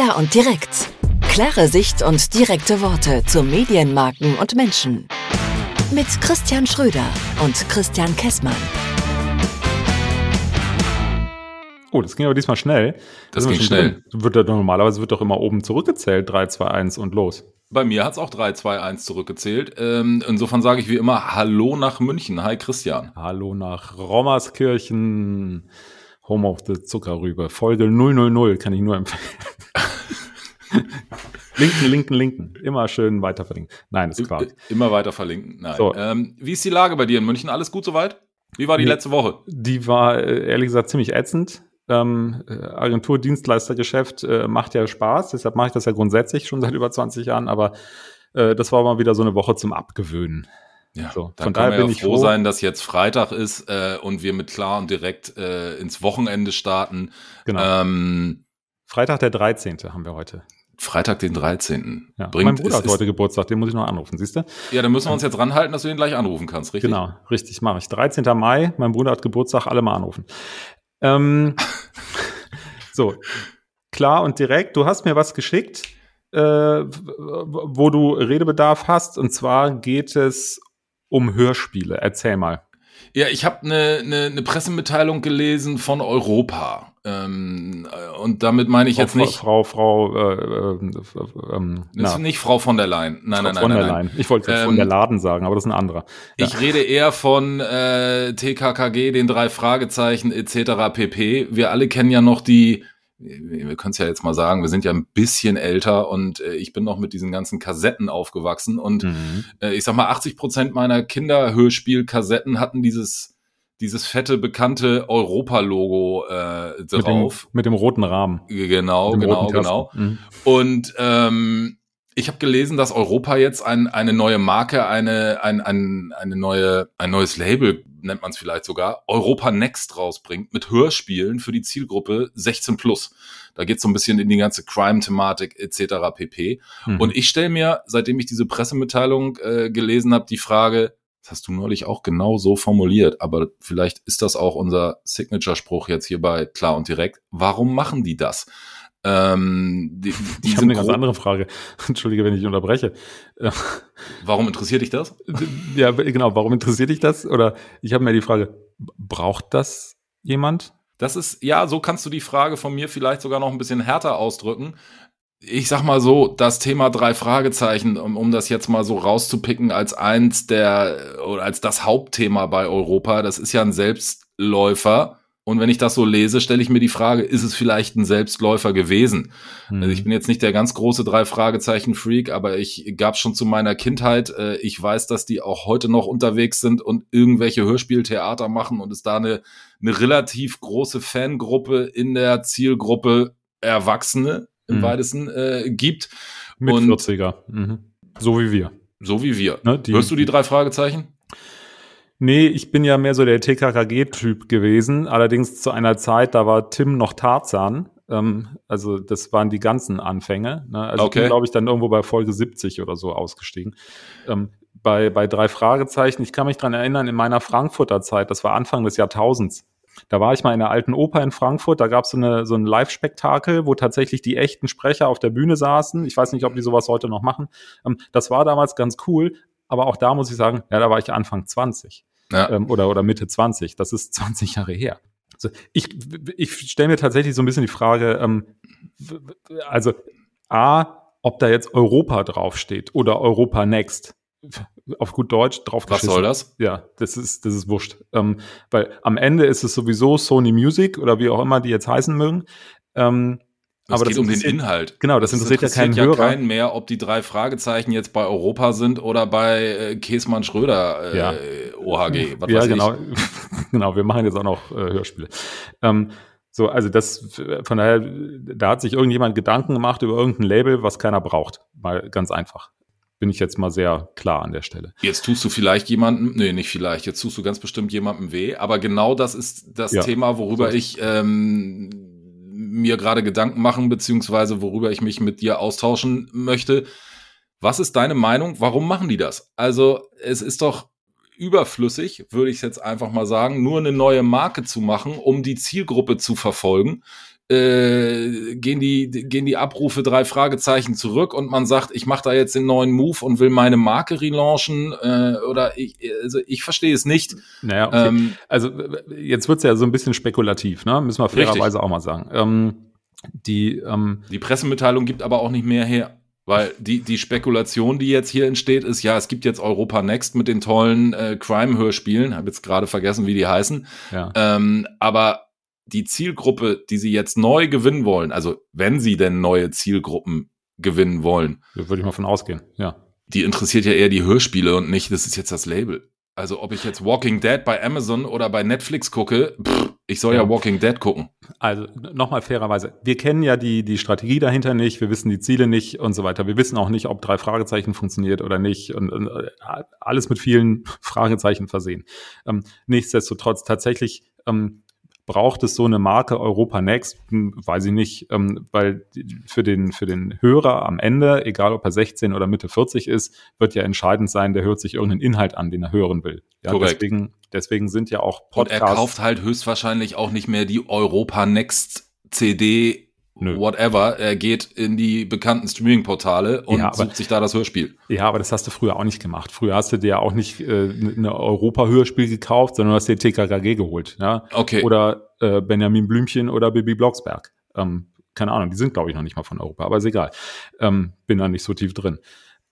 Klar und direkt. Klare Sicht und direkte Worte zu Medienmarken und Menschen. Mit Christian Schröder und Christian Kessmann. Oh, das ging aber diesmal schnell. Das ging schnell. Wird da normalerweise wird doch immer oben zurückgezählt, 3, 2, 1 und los. Bei mir hat es auch 3, 2, 1 zurückgezählt. Ähm, insofern sage ich wie immer Hallo nach München. Hi Christian. Hallo nach Rommerskirchen. Home of the Zuckerrübe. Folge 000 kann ich nur empfehlen. Linken, linken, linken. Immer schön weiter verlinken. Nein, ist klar. Immer weiter verlinken. Nein. So. Ähm, wie ist die Lage bei dir in München? Alles gut soweit? Wie war die nee, letzte Woche? Die war äh, ehrlich gesagt ziemlich ätzend. Ähm, äh, Agentur-Dienstleistergeschäft äh, macht ja Spaß, deshalb mache ich das ja grundsätzlich schon seit über 20 Jahren, aber äh, das war mal wieder so eine Woche zum Abgewöhnen. Ja, so, dann von daher bin ja ich froh sein, dass jetzt Freitag ist äh, und wir mit klar und direkt äh, ins Wochenende starten. Genau. Ähm, Freitag der 13. haben wir heute. Freitag den 13. Ja, Bringt, mein Bruder hat heute Geburtstag, den muss ich noch anrufen, siehst du? Ja, dann müssen wir uns jetzt ranhalten, dass du den gleich anrufen kannst, richtig? Genau, richtig, mache ich. 13. Mai, mein Bruder hat Geburtstag, alle mal anrufen. Ähm, so, klar und direkt, du hast mir was geschickt, äh, wo du Redebedarf hast, und zwar geht es um Hörspiele. Erzähl mal. Ja, ich habe eine ne, ne Pressemitteilung gelesen von Europa. Ähm, äh, und damit meine ich Frau, jetzt nicht. Frau, Frau, äh, äh, ähm, ist nicht Frau von der Leyen. Nein, Frau nein, nein. Von der nein, Leyen. Ich wollte ähm, von der Laden sagen, aber das ist ein anderer. Ja. Ich rede eher von äh, TKKG, den drei Fragezeichen etc. pp. Wir alle kennen ja noch die wir können es ja jetzt mal sagen, wir sind ja ein bisschen älter und äh, ich bin noch mit diesen ganzen Kassetten aufgewachsen und mhm. äh, ich sag mal, 80 Prozent meiner Kinderhörspielkassetten hatten dieses dieses fette bekannte Europa-Logo äh, drauf. Mit dem, mit dem roten Rahmen. Genau, genau, genau. Mhm. Und ähm, ich habe gelesen, dass Europa jetzt ein, eine neue Marke, eine, ein, ein, eine neue, ein neues Label, nennt man es vielleicht sogar, Europa Next rausbringt mit Hörspielen für die Zielgruppe 16 plus. Da geht es so ein bisschen in die ganze Crime-Thematik etc. pp. Mhm. Und ich stelle mir, seitdem ich diese Pressemitteilung äh, gelesen habe, die Frage, das hast du neulich auch genau so formuliert, aber vielleicht ist das auch unser Signature-Spruch jetzt hier bei Klar und Direkt. Warum machen die das? Ähm, die, die ich habe eine ganz andere Frage. Entschuldige, wenn ich unterbreche. Warum interessiert dich das? Ja, genau. Warum interessiert dich das? Oder ich habe mir die Frage: Braucht das jemand? Das ist ja, so kannst du die Frage von mir vielleicht sogar noch ein bisschen härter ausdrücken. Ich sag mal so, das Thema drei Fragezeichen, um, um das jetzt mal so rauszupicken als eins der oder als das Hauptthema bei Europa, das ist ja ein Selbstläufer und wenn ich das so lese, stelle ich mir die Frage, ist es vielleicht ein Selbstläufer gewesen? Mhm. Also ich bin jetzt nicht der ganz große drei Fragezeichen Freak, aber ich gab schon zu meiner Kindheit. Äh, ich weiß, dass die auch heute noch unterwegs sind und irgendwelche Hörspieltheater machen und es da eine, eine relativ große Fangruppe in der Zielgruppe Erwachsene im mhm. weitesten äh, gibt. Mit und 40er. Mhm. So wie wir. So wie wir. Ne, Hörst du die drei Fragezeichen? Nee, ich bin ja mehr so der TKKG-Typ gewesen. Allerdings zu einer Zeit, da war Tim noch Tarzan. Ähm, also das waren die ganzen Anfänge. Ne? Also okay. ich bin, glaube ich, dann irgendwo bei Folge 70 oder so ausgestiegen. Ähm, bei, bei drei Fragezeichen, ich kann mich dran erinnern, in meiner Frankfurter Zeit, das war Anfang des Jahrtausends, da war ich mal in der alten Oper in Frankfurt, da gab es so, eine, so ein Live-Spektakel, wo tatsächlich die echten Sprecher auf der Bühne saßen. Ich weiß nicht, ob die sowas heute noch machen. Ähm, das war damals ganz cool, aber auch da muss ich sagen, ja, da war ich Anfang 20 ja. ähm, oder, oder Mitte 20. Das ist 20 Jahre her. Also ich ich stelle mir tatsächlich so ein bisschen die Frage, ähm, also A, ob da jetzt Europa draufsteht oder Europa Next. Auf gut Deutsch drauf Was soll das? Ja, das ist, das ist wurscht. Ähm, weil am Ende ist es sowieso Sony Music oder wie auch immer die jetzt heißen mögen. Ähm, es geht um den Inhalt. Genau, das, das interessiert, interessiert, ja keinen ja keinen mehr, ob die drei Fragezeichen jetzt bei Europa sind oder bei äh, Käsmann Schröder äh, ja. OHG. Was ja, genau. genau, wir machen jetzt auch noch äh, Hörspiele. Ähm, so, also das, von daher, da hat sich irgendjemand Gedanken gemacht über irgendein Label, was keiner braucht. Mal ganz einfach. Bin ich jetzt mal sehr klar an der Stelle. Jetzt tust du vielleicht jemandem, nee, nicht vielleicht, jetzt tust du ganz bestimmt jemandem weh, aber genau das ist das ja, Thema, worüber so ich ähm, mir gerade Gedanken machen, beziehungsweise worüber ich mich mit dir austauschen möchte. Was ist deine Meinung? Warum machen die das? Also, es ist doch überflüssig, würde ich jetzt einfach mal sagen, nur eine neue Marke zu machen, um die Zielgruppe zu verfolgen. Äh, gehen die gehen die Abrufe drei Fragezeichen zurück und man sagt, ich mache da jetzt den neuen Move und will meine Marke relaunchen äh, oder ich also ich verstehe es nicht. Naja, okay. ähm, also jetzt wird's ja so ein bisschen spekulativ, ne? Müssen wir fairerweise auch mal sagen. Ähm, die ähm, die Pressemitteilung gibt aber auch nicht mehr her. Weil die, die Spekulation, die jetzt hier entsteht, ist, ja, es gibt jetzt Europa Next mit den tollen äh, Crime-Hörspielen. Habe jetzt gerade vergessen, wie die heißen. Ja. Ähm, aber die Zielgruppe, die sie jetzt neu gewinnen wollen, also wenn sie denn neue Zielgruppen gewinnen wollen. Würde ich mal von ausgehen, ja. Die interessiert ja eher die Hörspiele und nicht, das ist jetzt das Label. Also ob ich jetzt Walking Dead bei Amazon oder bei Netflix gucke, pff, ich soll ja, ja Walking Dead gucken. Also nochmal fairerweise, wir kennen ja die, die Strategie dahinter nicht, wir wissen die Ziele nicht und so weiter. Wir wissen auch nicht, ob drei Fragezeichen funktioniert oder nicht und, und äh, alles mit vielen Fragezeichen versehen. Ähm, nichtsdestotrotz tatsächlich ähm, braucht es so eine Marke Europa Next? Hm, weiß ich nicht, ähm, weil für den, für den Hörer am Ende, egal ob er 16 oder Mitte 40 ist, wird ja entscheidend sein, der hört sich irgendeinen Inhalt an, den er hören will. Ja, Korrekt. Deswegen, deswegen sind ja auch Podcasts. Und er kauft halt höchstwahrscheinlich auch nicht mehr die Europa Next CD Nö. whatever, er geht in die bekannten Streaming-Portale und ja, aber, sucht sich da das Hörspiel. Ja, aber das hast du früher auch nicht gemacht. Früher hast du dir auch nicht äh, eine Europa-Hörspiel gekauft, sondern hast dir TKKG geholt. Ja? Okay. Oder äh, Benjamin Blümchen oder Bibi Blocksberg. Ähm, keine Ahnung, die sind, glaube ich, noch nicht mal von Europa, aber ist egal. Ähm, bin da nicht so tief drin.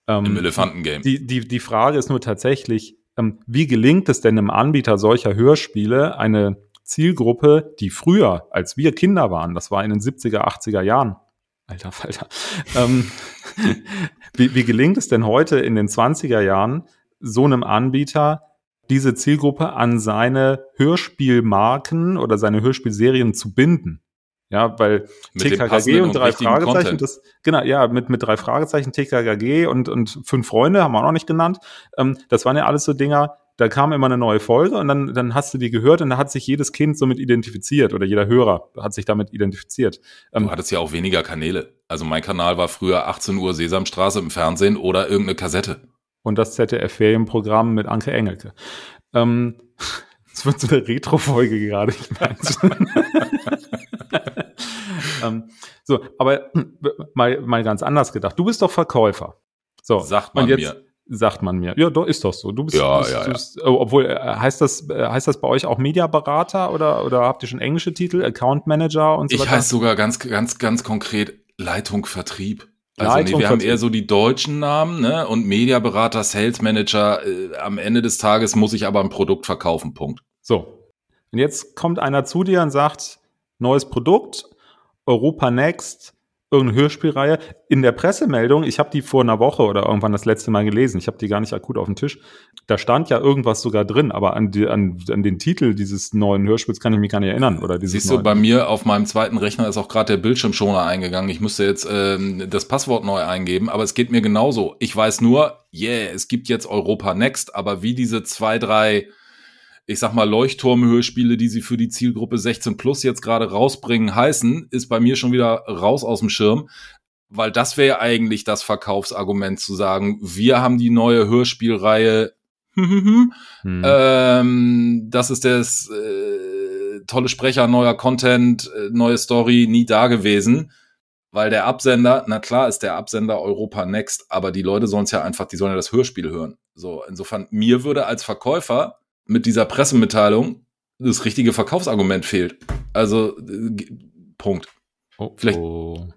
Ähm, Im Elefantengame. Die, die, die Frage ist nur tatsächlich, ähm, wie gelingt es denn einem Anbieter solcher Hörspiele, eine Zielgruppe, die früher, als wir Kinder waren, das war in den 70er, 80er Jahren, alter Falter, ähm, wie, wie gelingt es denn heute in den 20er Jahren, so einem Anbieter diese Zielgruppe an seine Hörspielmarken oder seine Hörspielserien zu binden? Ja, weil mit TKKG und drei Fragezeichen, Content. das, genau, ja, mit, mit drei Fragezeichen, TKKG und, und fünf Freunde haben wir auch noch nicht genannt. Ähm, das waren ja alles so Dinger, da kam immer eine neue Folge und dann, dann hast du die gehört und da hat sich jedes Kind somit identifiziert oder jeder Hörer hat sich damit identifiziert. Ähm, du hattest ja auch weniger Kanäle. Also mein Kanal war früher 18 Uhr Sesamstraße im Fernsehen oder irgendeine Kassette. Und das ZDF-Ferienprogramm mit Anke Engelke. Ähm, es wird so eine Retro-Folge gerade, ich meine. ähm, so, aber mal, mal ganz anders gedacht. Du bist doch Verkäufer. So, sagt man jetzt, mir sagt man mir. Ja, doch ist doch so. Du bist, ja, bist, ja, ja. Bist, oh, obwohl äh, heißt das äh, heißt das bei euch auch Mediaberater oder oder habt ihr schon englische Titel, Account Manager und so ich weiter? Ich heiße sogar ganz ganz ganz konkret Leitung Vertrieb. Also Leitung, nee, wir Vertrieb. haben eher so die deutschen Namen, ne? Und Mediaberater, Sales Manager. Äh, am Ende des Tages muss ich aber ein Produkt verkaufen. Punkt. So. Und jetzt kommt einer zu dir und sagt: Neues Produkt, Europa Next irgendeine Hörspielreihe. In der Pressemeldung, ich habe die vor einer Woche oder irgendwann das letzte Mal gelesen, ich habe die gar nicht akut auf dem Tisch, da stand ja irgendwas sogar drin, aber an, die, an, an den Titel dieses neuen Hörspiels kann ich mich gar nicht erinnern. Oder dieses Siehst du, bei mir auf meinem zweiten Rechner ist auch gerade der Bildschirmschoner eingegangen. Ich müsste jetzt ähm, das Passwort neu eingeben, aber es geht mir genauso. Ich weiß nur, yeah, es gibt jetzt Europa Next, aber wie diese zwei, drei ich sag mal, Leuchtturmhörspiele, die sie für die Zielgruppe 16 plus jetzt gerade rausbringen, heißen, ist bei mir schon wieder raus aus dem Schirm. Weil das wäre eigentlich das Verkaufsargument zu sagen, wir haben die neue Hörspielreihe, hm. ähm, das ist das äh, tolle Sprecher, neuer Content, äh, neue Story, nie da gewesen. Weil der Absender, na klar ist der Absender Europa Next, aber die Leute sollen es ja einfach, die sollen ja das Hörspiel hören. So, insofern, mir würde als Verkäufer mit dieser Pressemitteilung das richtige Verkaufsargument fehlt. Also, äh, Punkt. Oh, Vielleicht. Oh.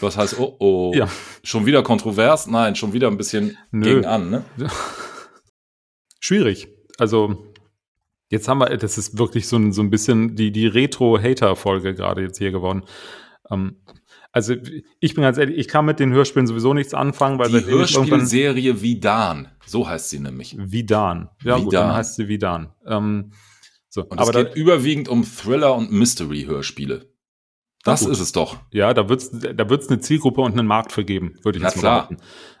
Was heißt, oh, oh. Ja. Schon wieder kontrovers? Nein, schon wieder ein bisschen Nö. gegen an, ne? Schwierig. Also, jetzt haben wir, das ist wirklich so ein, so ein bisschen die, die Retro-Hater-Folge gerade jetzt hier geworden. Ähm, also ich bin ganz ehrlich, ich kann mit den Hörspielen sowieso nichts anfangen, weil die Hörspielserie Vidan, so heißt sie nämlich. Vidan, ja Vidan. gut, dann heißt sie Vidan. Ähm, so, und aber es geht da, überwiegend um Thriller und Mystery-Hörspiele. Das ist es doch. Ja, da wird's, da wird's eine Zielgruppe und einen Markt für geben, würde ich jetzt mal sagen.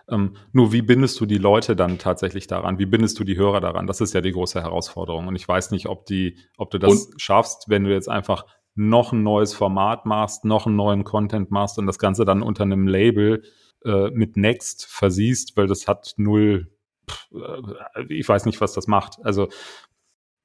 Ähm, nur wie bindest du die Leute dann tatsächlich daran? Wie bindest du die Hörer daran? Das ist ja die große Herausforderung. Und ich weiß nicht, ob die, ob du das und, schaffst, wenn du jetzt einfach noch ein neues Format machst, noch einen neuen Content machst und das Ganze dann unter einem Label äh, mit Next versiehst, weil das hat null, pff, äh, ich weiß nicht, was das macht. Also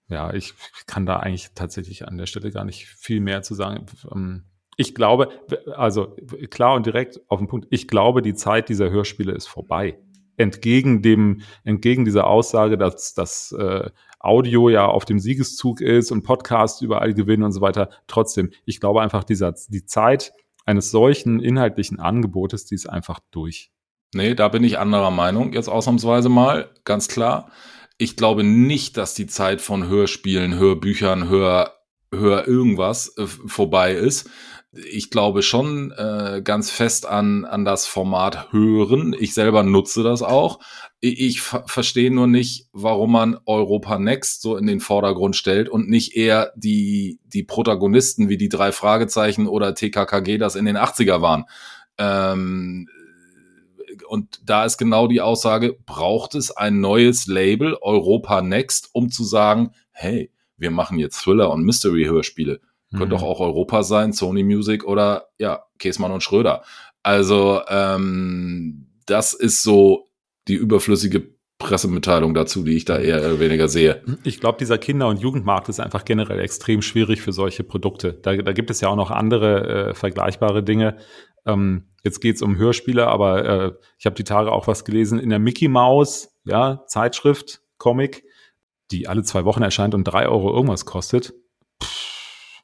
ja, ich kann da eigentlich tatsächlich an der Stelle gar nicht viel mehr zu sagen. Ähm, Ich glaube, also klar und direkt auf den Punkt, ich glaube, die Zeit dieser Hörspiele ist vorbei. Entgegen dem, entgegen dieser Aussage, dass das äh, Audio ja auf dem Siegeszug ist und Podcasts überall gewinnen und so weiter. Trotzdem, ich glaube einfach, dieser, die Zeit eines solchen inhaltlichen Angebotes, die ist einfach durch. Nee, da bin ich anderer Meinung, jetzt ausnahmsweise mal, ganz klar. Ich glaube nicht, dass die Zeit von Hörspielen, Hörbüchern, Hör, Hör irgendwas äh, vorbei ist. Ich glaube schon äh, ganz fest an, an das Format Hören. Ich selber nutze das auch. Ich, ich verstehe nur nicht, warum man Europa Next so in den Vordergrund stellt und nicht eher die, die Protagonisten wie die drei Fragezeichen oder TKKG das in den 80er waren. Ähm, und da ist genau die Aussage, braucht es ein neues Label, Europa Next, um zu sagen, hey, wir machen jetzt Thriller und Mystery-Hörspiele. Mhm. Könnte doch auch Europa sein, Sony Music oder ja, Käsmann und Schröder. Also ähm, das ist so die überflüssige Pressemitteilung dazu, die ich da eher oder weniger sehe. Ich glaube, dieser Kinder- und Jugendmarkt ist einfach generell extrem schwierig für solche Produkte. Da, da gibt es ja auch noch andere äh, vergleichbare Dinge. Ähm, jetzt geht's um Hörspiele, aber äh, ich habe die Tage auch was gelesen in der Mickey Mouse, ja, Zeitschrift, Comic, die alle zwei Wochen erscheint und drei Euro irgendwas kostet.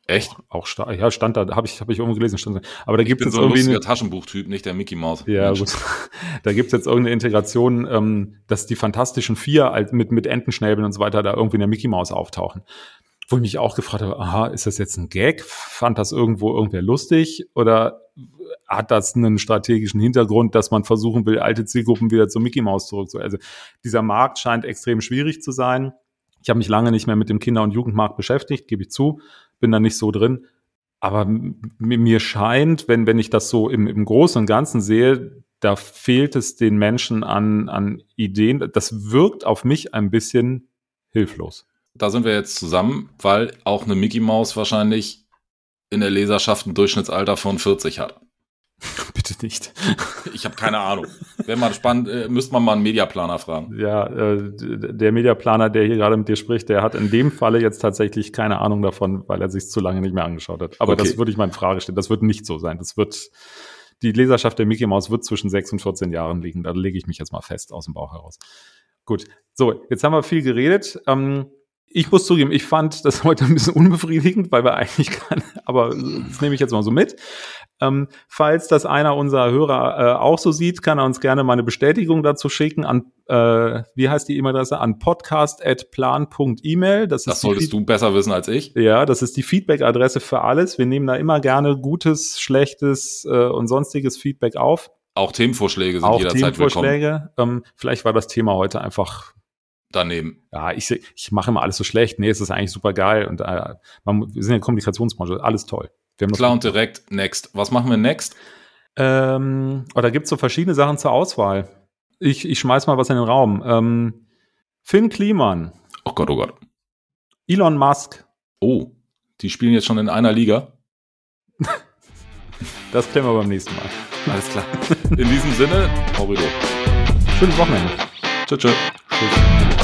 Echt? Auch stark. Ja, stand da, habe ich, hab ich irgendwo gelesen. Stand da. Aber da gibt es so irgendwie ein lustiger Taschenbuchtyp, nicht der Mickey Mouse. Ja, gut. Da gibt's jetzt irgendeine Integration, ähm, dass die Fantastischen Vier mit, mit Entenschnäbeln und so weiter da irgendwie in der Mickey Mouse auftauchen. Wo ich mich auch gefragt habe, aha, ist das jetzt ein Gag? Fand das irgendwo irgendwer lustig? Oder hat das einen strategischen Hintergrund, dass man versuchen will, alte Zielgruppen wieder zur Mickey Mouse zurückzuholen? Also dieser Markt scheint extrem schwierig zu sein. Ich habe mich lange nicht mehr mit dem Kinder- und Jugendmarkt beschäftigt, gebe ich zu, bin da nicht so drin. Aber mir scheint, wenn, wenn ich das so im, im Großen und Ganzen sehe, da fehlt es den Menschen an, an Ideen. Das wirkt auf mich ein bisschen hilflos da sind wir jetzt zusammen, weil auch eine Mickey Maus wahrscheinlich in der Leserschaft ein Durchschnittsalter von 40 hat. Bitte nicht. Ich habe keine Ahnung. Wäre mal spannend, äh, müsste man mal einen Mediaplaner fragen. Ja, äh, der Mediaplaner, der hier gerade mit dir spricht, der hat in dem Falle jetzt tatsächlich keine Ahnung davon, weil er sich zu lange nicht mehr angeschaut hat. Aber okay. das würde ich mal in Frage stellen. Das wird nicht so sein. Das wird, die Leserschaft der Mickey Maus wird zwischen 6 und 14 Jahren liegen. Da lege ich mich jetzt mal fest aus dem Bauch heraus. Gut. So, jetzt haben wir viel geredet. Ähm, ich muss zugeben, ich fand das heute ein bisschen unbefriedigend, weil wir eigentlich kann, aber das nehme ich jetzt mal so mit. Ähm, falls das einer unserer Hörer äh, auch so sieht, kann er uns gerne mal eine Bestätigung dazu schicken an, äh, wie heißt die E-Mail-Adresse? An podcast.plan.email. Das, das solltest du besser wissen als ich. Ja, das ist die Feedback-Adresse für alles. Wir nehmen da immer gerne gutes, schlechtes äh, und sonstiges Feedback auf. Auch Themenvorschläge sind auch jederzeit Themenvorschläge. willkommen. Ähm, vielleicht war das Thema heute einfach daneben. Ja, ich, ich mache immer alles so schlecht. Nee, es ist eigentlich super geil. Und äh, man, wir sind in der Kommunikationsbranche, alles toll. Klar und direkt, next. Was machen wir next? Ähm, oh, da gibt es so verschiedene Sachen zur Auswahl. Ich, ich schmeiß mal was in den Raum. Ähm, Finn Kliman. Oh Gott, oh Gott. Elon Musk. Oh, die spielen jetzt schon in einer Liga. das klären wir beim nächsten Mal. Alles klar. In diesem Sinne, Horrido. Schönes Wochenende. Tschüss. Tschüss.